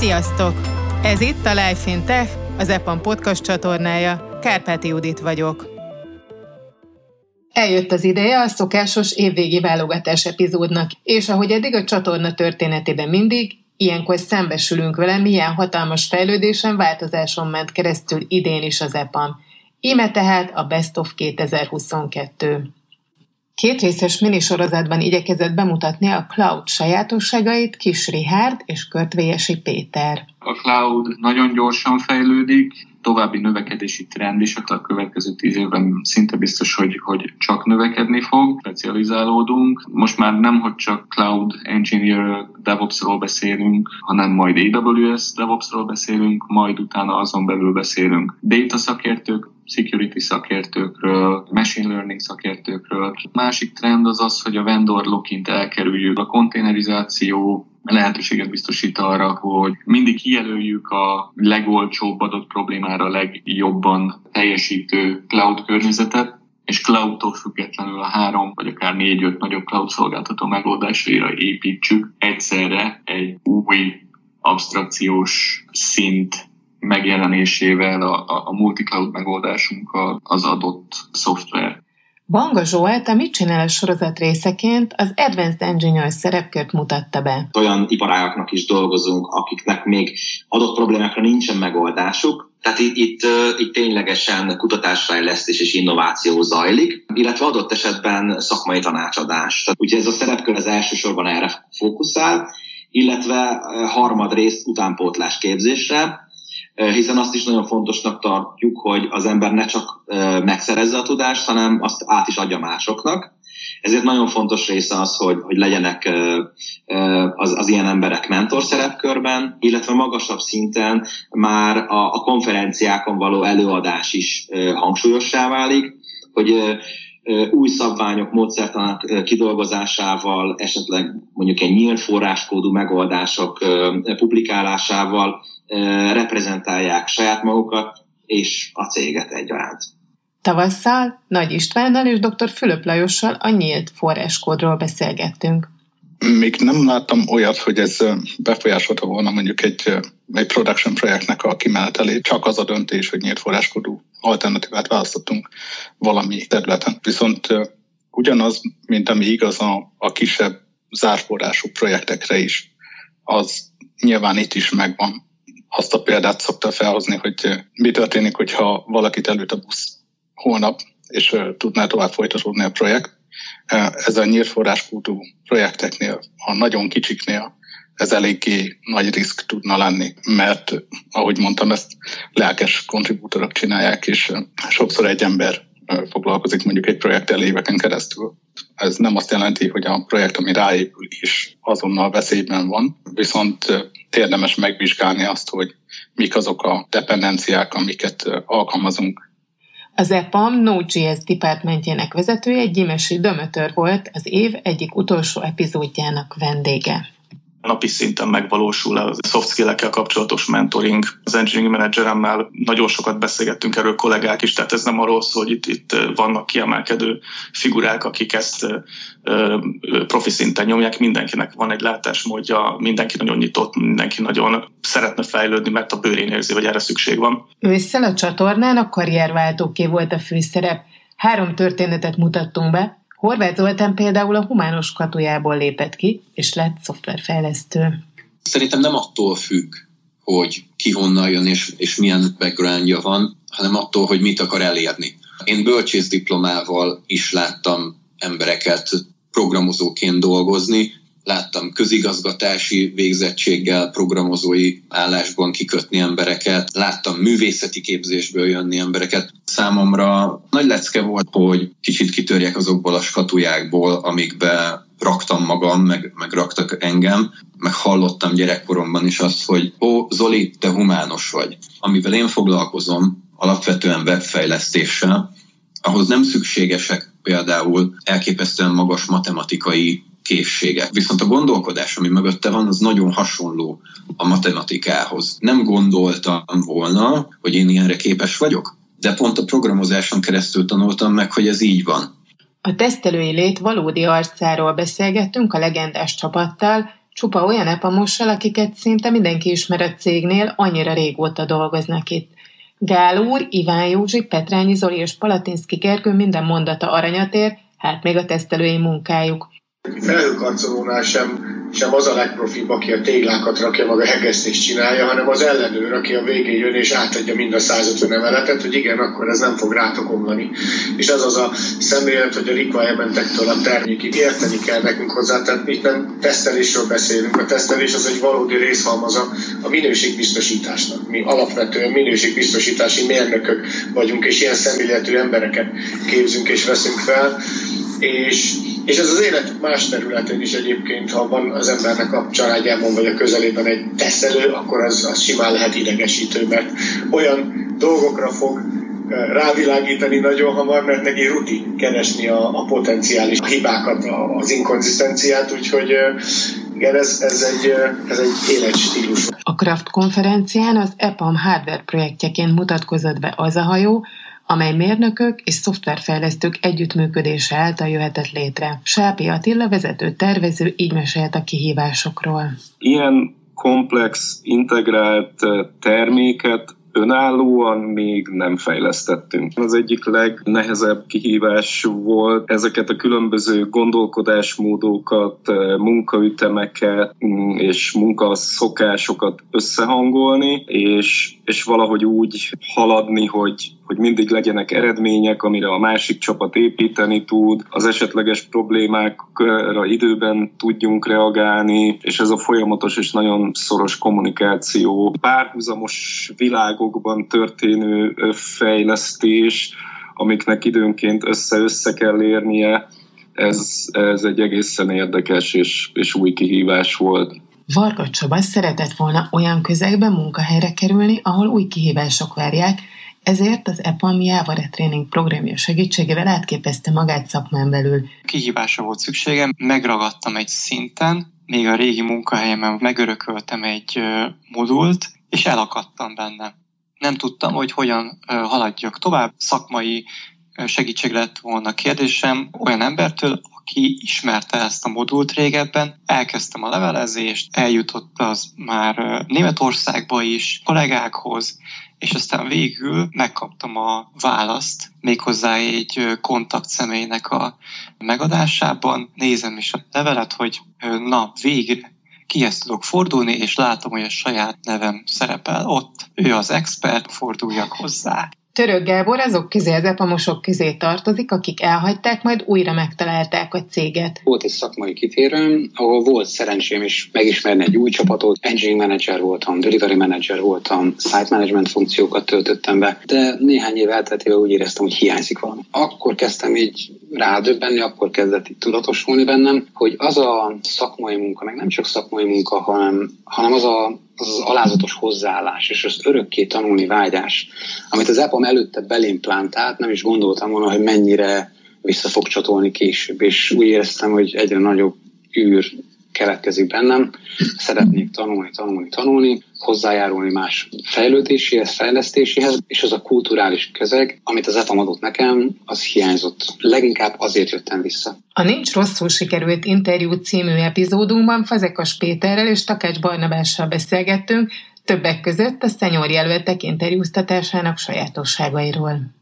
Sziasztok! Ez itt a Life in Tech, az EPAM podcast csatornája. Kárpáti Judit vagyok. Eljött az ideje a szokásos évvégi válogatás epizódnak, és ahogy eddig a csatorna történetében mindig, ilyenkor szembesülünk vele, milyen hatalmas fejlődésen, változáson ment keresztül idén is az EPAM. Íme tehát a Best of 2022. Két részes minisorozatban igyekezett bemutatni a cloud sajátosságait Kis Rihárd és Körtvélyesi Péter. A cloud nagyon gyorsan fejlődik, további növekedési trend is a következő tíz évben szinte biztos, hogy, hogy csak növekedni fog, specializálódunk. Most már nem, hogy csak cloud engineer DevOps-ról beszélünk, hanem majd AWS DevOps-ról beszélünk, majd utána azon belül beszélünk data szakértők, security szakértőkről, machine learning szakértőkről. Másik trend az az, hogy a vendor lockint elkerüljük. A konténerizáció lehetőséget biztosít arra, hogy mindig kijelöljük a legolcsóbb adott problémára legjobban teljesítő cloud környezetet, és cloudtól függetlenül a három, vagy akár négy-öt nagyobb cloud szolgáltató megoldásaira építsük egyszerre egy új abstrakciós szint megjelenésével a, a, a multi-cloud megoldásunkkal az adott szoftver. Banga Zsolt a Mit csinál a sorozat részeként az Advanced Engineer szerepkört mutatta be. Olyan iparágaknak is dolgozunk, akiknek még adott problémákra nincsen megoldásuk, tehát itt, itt, itt ténylegesen kutatásfejlesztés és innováció zajlik, illetve adott esetben szakmai tanácsadás. Tehát ugye ez a szerepkör az elsősorban erre fókuszál, illetve harmadrészt utánpótlás képzésre, hiszen azt is nagyon fontosnak tartjuk, hogy az ember ne csak megszerezze a tudást, hanem azt át is adja másoknak. Ezért nagyon fontos része az, hogy, hogy legyenek az, az ilyen emberek mentor szerepkörben, illetve magasabb szinten már a, a konferenciákon való előadás is hangsúlyossá válik, hogy új szabványok, módszertanak kidolgozásával, esetleg mondjuk egy nyílt forráskódú megoldások publikálásával reprezentálják saját magukat és a céget egyaránt. Tavasszal Nagy Istvánnal és dr. Fülöp Lajossal a nyílt forráskódról beszélgettünk. Még nem láttam olyat, hogy ez befolyásolta volna mondjuk egy, egy production projektnek a kimenetelét. Csak az a döntés, hogy nyílt forráskodú alternatívát választottunk valami területen. Viszont ugyanaz, mint ami igaz a, a kisebb zárforrású projektekre is, az nyilván itt is megvan azt a példát szokta felhozni, hogy mi történik, hogyha valakit előtt a busz holnap, és tudná tovább folytatódni a projekt. Ez a nyírforráskútú projekteknél, a nagyon kicsiknél, ez eléggé nagy risk tudna lenni, mert ahogy mondtam, ezt lelkes kontribútorok csinálják, és sokszor egy ember foglalkozik mondjuk egy projekttel éveken keresztül. Ez nem azt jelenti, hogy a projekt, ami ráépül is azonnal veszélyben van, viszont érdemes megvizsgálni azt, hogy mik azok a dependenciák, amiket alkalmazunk. Az EPAM Node.js departmentjének vezetője Gyimesi Dömötör volt az év egyik utolsó epizódjának vendége napi szinten megvalósul a soft skill kapcsolatos mentoring. Az engineering manageremmel nagyon sokat beszélgettünk erről kollégák is, tehát ez nem arról szól, hogy itt, itt vannak kiemelkedő figurák, akik ezt profi szinten nyomják, mindenkinek van egy látásmódja, mindenki nagyon nyitott, mindenki nagyon szeretne fejlődni, mert a bőrén érzi, hogy erre szükség van. Ősszel a csatornán a karrierváltóké volt a főszerep. Három történetet mutattunk be, Horváth Zoltán például a humános katujából lépett ki, és lett szoftverfejlesztő. Szerintem nem attól függ, hogy ki honnan jön és, és milyen backgroundja van, hanem attól, hogy mit akar elérni. Én bölcsész diplomával is láttam embereket programozóként dolgozni, láttam közigazgatási végzettséggel programozói állásban kikötni embereket, láttam művészeti képzésből jönni embereket. Számomra nagy lecke volt, hogy kicsit kitörjek azokból a skatujákból, amikbe raktam magam, meg, meg raktak engem, meg hallottam gyerekkoromban is azt, hogy ó, Zoli, te humános vagy. Amivel én foglalkozom, alapvetően webfejlesztéssel, ahhoz nem szükségesek például elképesztően magas matematikai készségek. Viszont a gondolkodás, ami mögötte van, az nagyon hasonló a matematikához. Nem gondoltam volna, hogy én ilyenre képes vagyok, de pont a programozáson keresztül tanultam meg, hogy ez így van. A tesztelői lét valódi arcáról beszélgettünk a legendás csapattal, csupa olyan epamossal, akiket szinte mindenki ismer a cégnél, annyira régóta dolgoznak itt. Gál úr, Iván Józsi, Petrányi Zoli és Palatinszki Gergő minden mondata aranyat ér, hát még a tesztelői munkájuk. Felhőkarcolónál sem, sem az a legprofibb, aki a téglákat rakja, maga hegesztést csinálja, hanem az ellenőr, aki a végén jön és átadja mind a 150 emeletet, hogy igen, akkor ez nem fog rátok omlani. És az az a szemlélet, hogy a requirementektől a termékig érteni kell nekünk hozzá, tehát itt nem tesztelésről beszélünk. A tesztelés az egy valódi részhalmaz a, a minőségbiztosításnak. Mi alapvetően minőségbiztosítási mérnökök vagyunk, és ilyen szemléletű embereket képzünk és veszünk fel, és és ez az élet más területén is egyébként, ha van az embernek a családjában vagy a közelében egy teszelő, akkor az, az simán lehet idegesítő, mert olyan dolgokra fog rávilágítani nagyon hamar, mert neki rutin keresni a, a potenciális hibákat, a, az inkonzisztenciát, úgyhogy igen, ez, ez, egy, ez egy életstílus. A Kraft konferencián az EPAM hardware projektjeként mutatkozott be az a hajó, amely mérnökök és szoftverfejlesztők együttműködése által jöhetett létre. Sápi Attila vezető tervező így mesélt a kihívásokról. Ilyen komplex, integrált terméket önállóan még nem fejlesztettünk. Az egyik legnehezebb kihívás volt ezeket a különböző gondolkodásmódokat, munkaütemeket mm, és munkaszokásokat összehangolni, és, és valahogy úgy haladni, hogy hogy mindig legyenek eredmények, amire a másik csapat építeni tud, az esetleges problémákra időben tudjunk reagálni, és ez a folyamatos és nagyon szoros kommunikáció, párhuzamos világokban történő fejlesztés, amiknek időnként össze-össze kell érnie, ez, ez egy egészen érdekes és, és új kihívás volt. Varga Csaba szeretett volna olyan közegben munkahelyre kerülni, ahol új kihívások várják, ezért az EPAM Java Tréning programja segítségével átképezte magát szakmán belül. Kihívásra volt szükségem, megragadtam egy szinten, még a régi munkahelyemen megörököltem egy modult, és elakadtam benne. Nem tudtam, hogy hogyan haladjak tovább. Szakmai segítség lett volna kérdésem olyan embertől, aki ismerte ezt a modult régebben. Elkezdtem a levelezést, eljutott az már Németországba is, kollégákhoz, és aztán végül megkaptam a választ, méghozzá egy kontakt személynek a megadásában. Nézem is a levelet, hogy na, végre kihez tudok fordulni, és látom, hogy a saját nevem szerepel ott. Ő az expert, forduljak hozzá. Török Gábor azok közé, az epamosok közé tartozik, akik elhagyták, majd újra megtalálták a céget. Volt egy szakmai kitérőm, ahol volt szerencsém is megismerni egy új csapatot. Engineering manager voltam, delivery manager voltam, site management funkciókat töltöttem be, de néhány év elteltével úgy éreztem, hogy hiányzik valami. Akkor kezdtem így rádöbbenni, akkor kezdett itt tudatosulni bennem, hogy az a szakmai munka, meg nem csak szakmai munka, hanem, hanem az a az az alázatos hozzáállás és az örökké tanulni vágyás, amit az EPAM előtte belém plántált, nem is gondoltam volna, hogy mennyire vissza fog csatolni később, és úgy éreztem, hogy egyre nagyobb űr keletkezik bennem, szeretnék tanulni, tanulni, tanulni, hozzájárulni más fejlődéséhez, fejlesztéséhez, és az a kulturális közeg, amit az ETAM adott nekem, az hiányzott. Leginkább azért jöttem vissza. A Nincs rosszul sikerült interjú című epizódunkban Fazekas Péterrel és Takács Barnabással beszélgettünk, többek között a szenyor jelöltek interjúztatásának sajátosságairól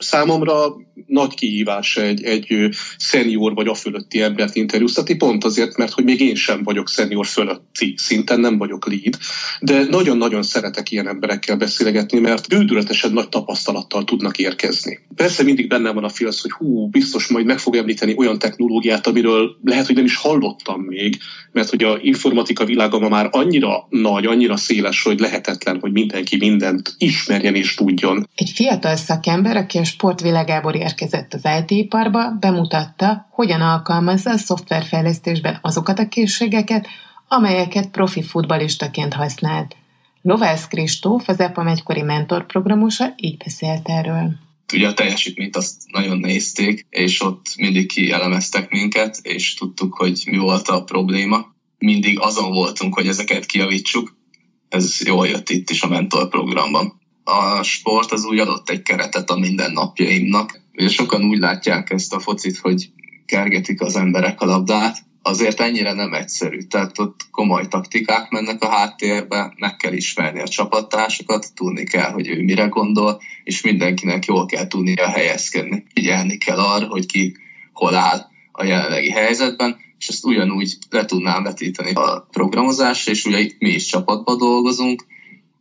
számomra nagy kihívás egy, egy szenior vagy a fölötti embert interjúztatni, pont azért, mert hogy még én sem vagyok szenior fölötti szinten, nem vagyok lead, de nagyon-nagyon szeretek ilyen emberekkel beszélgetni, mert bődületesen nagy tapasztalattal tudnak érkezni. Persze mindig benne van a félsz, hogy hú, biztos majd meg fog említeni olyan technológiát, amiről lehet, hogy nem is hallottam még, mert hogy a informatika világa ma már annyira nagy, annyira széles, hogy lehetetlen, hogy mindenki mindent ismerjen és tudjon. Egy fiatal szakember, aki a sportvilágából érkezett az IT-iparba, bemutatta, hogyan alkalmazza a szoftverfejlesztésben azokat a készségeket, amelyeket profi futbalistaként használt. Lovász Kristóf, az EPAM egykori mentorprogramosa így beszélt erről ugye a teljesítményt azt nagyon nézték, és ott mindig kielemeztek minket, és tudtuk, hogy mi volt a probléma. Mindig azon voltunk, hogy ezeket kiavítsuk. Ez jól jött itt is a mentor programban a sport az úgy adott egy keretet a mindennapjaimnak. Ugye sokan úgy látják ezt a focit, hogy kergetik az emberek a labdát, azért ennyire nem egyszerű. Tehát ott komoly taktikák mennek a háttérbe, meg kell ismerni a csapattársakat, tudni kell, hogy ő mire gondol, és mindenkinek jól kell tudnia helyezkedni. Figyelni kell arra, hogy ki hol áll a jelenlegi helyzetben, és ezt ugyanúgy le tudnám vetíteni a programozásra, és ugye itt mi is csapatban dolgozunk,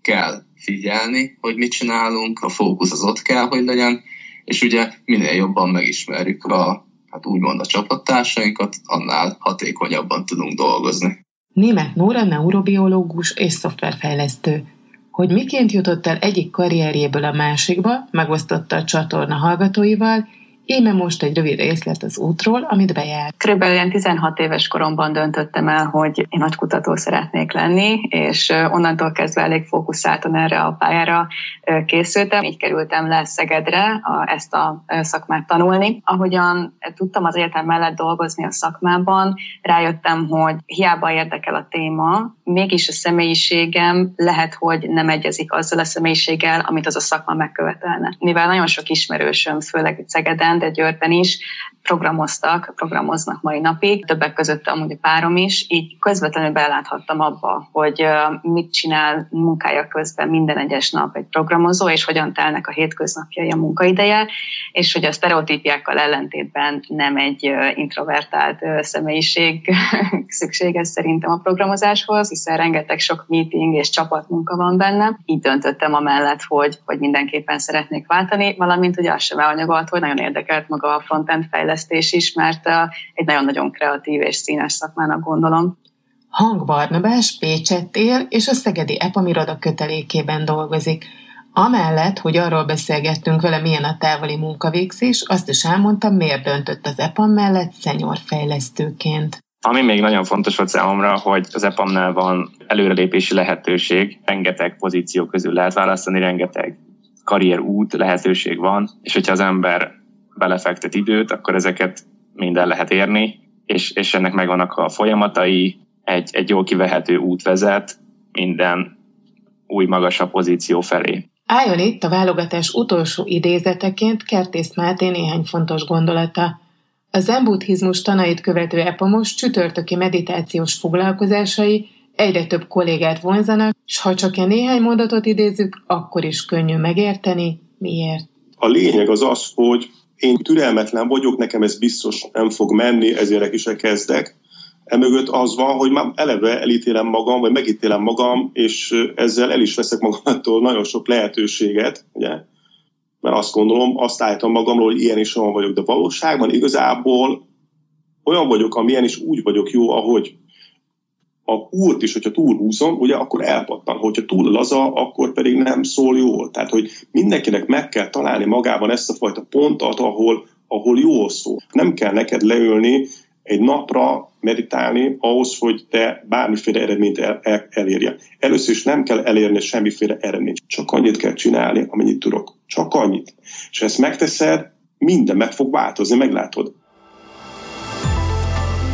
kell figyelni, hogy mit csinálunk, a fókusz az ott kell, hogy legyen, és ugye minél jobban megismerjük a, hát úgymond a csapattársainkat, annál hatékonyabban tudunk dolgozni. Német Nóra neurobiológus és szoftverfejlesztő. Hogy miként jutott el egyik karrierjéből a másikba, megosztotta a csatorna hallgatóival, Íme most egy rövid részlet az útról, amit bejár. Körülbelül ilyen 16 éves koromban döntöttem el, hogy én nagy kutató szeretnék lenni, és onnantól kezdve elég fókuszáltan erre a pályára készültem. Így kerültem le Szegedre ezt a szakmát tanulni. Ahogyan tudtam az életem mellett dolgozni a szakmában, rájöttem, hogy hiába érdekel a téma, mégis a személyiségem lehet, hogy nem egyezik azzal a személyiséggel, amit az a szakma megkövetelne. Mivel nagyon sok ismerősöm, főleg Szegeden, de is programoztak, programoznak mai napig, többek között amúgy a párom is, így közvetlenül beláthattam abba, hogy mit csinál munkája közben minden egyes nap egy programozó, és hogyan telnek a hétköznapjai a munkaideje, és hogy a sztereotípiákkal ellentétben nem egy introvertált személyiség szükséges szerintem a programozáshoz, hiszen rengeteg sok meeting és csapatmunka van benne. Így döntöttem amellett, hogy, hogy mindenképpen szeretnék váltani, valamint hogy az sem elhanyagolt, hogy nagyon érdekelt maga a frontend fejlesztés fejlesztés is, mert egy nagyon-nagyon kreatív és színes szakmának gondolom. Hang Barnabás Pécsett él, és a Szegedi Epamiroda kötelékében dolgozik. Amellett, hogy arról beszélgettünk vele, milyen a távoli munkavégzés, azt is elmondtam, miért döntött az EPAM mellett szenyor fejlesztőként. Ami még nagyon fontos volt számomra, hogy az EPAM-nál van előrelépési lehetőség, rengeteg pozíció közül lehet választani, rengeteg karrierút lehetőség van, és hogyha az ember belefektet időt, akkor ezeket minden lehet érni, és, és ennek megvannak a folyamatai, egy, egy jól kivehető út vezet minden új magasabb pozíció felé. Álljon itt a válogatás utolsó idézeteként Kertész Máté néhány fontos gondolata. A zen buddhizmus tanait követő epamos csütörtöki meditációs foglalkozásai egyre több kollégát vonzanak, és ha csak e néhány mondatot idézzük, akkor is könnyű megérteni, miért. A lényeg az az, hogy én türelmetlen vagyok, nekem ez biztos nem fog menni, ezért is kezdek. Emögött az van, hogy már eleve elítélem magam, vagy megítélem magam, és ezzel el is veszek magamtól nagyon sok lehetőséget, ugye? mert azt gondolom, azt állítom magamról, hogy ilyen is olyan vagyok, de valóságban igazából olyan vagyok, amilyen is úgy vagyok jó, ahogy a húrt is, hogyha túlhúzom, ugye akkor elpattan. Hogyha túl laza, akkor pedig nem szól jól. Tehát, hogy mindenkinek meg kell találni magában ezt a fajta pontot, ahol, ahol jól szól. Nem kell neked leülni egy napra meditálni ahhoz, hogy te bármiféle eredményt el, el, elérje. Először is nem kell elérni semmiféle eredményt. Csak annyit kell csinálni, amennyit tudok. Csak annyit. És ezt megteszed, minden meg fog változni, meglátod.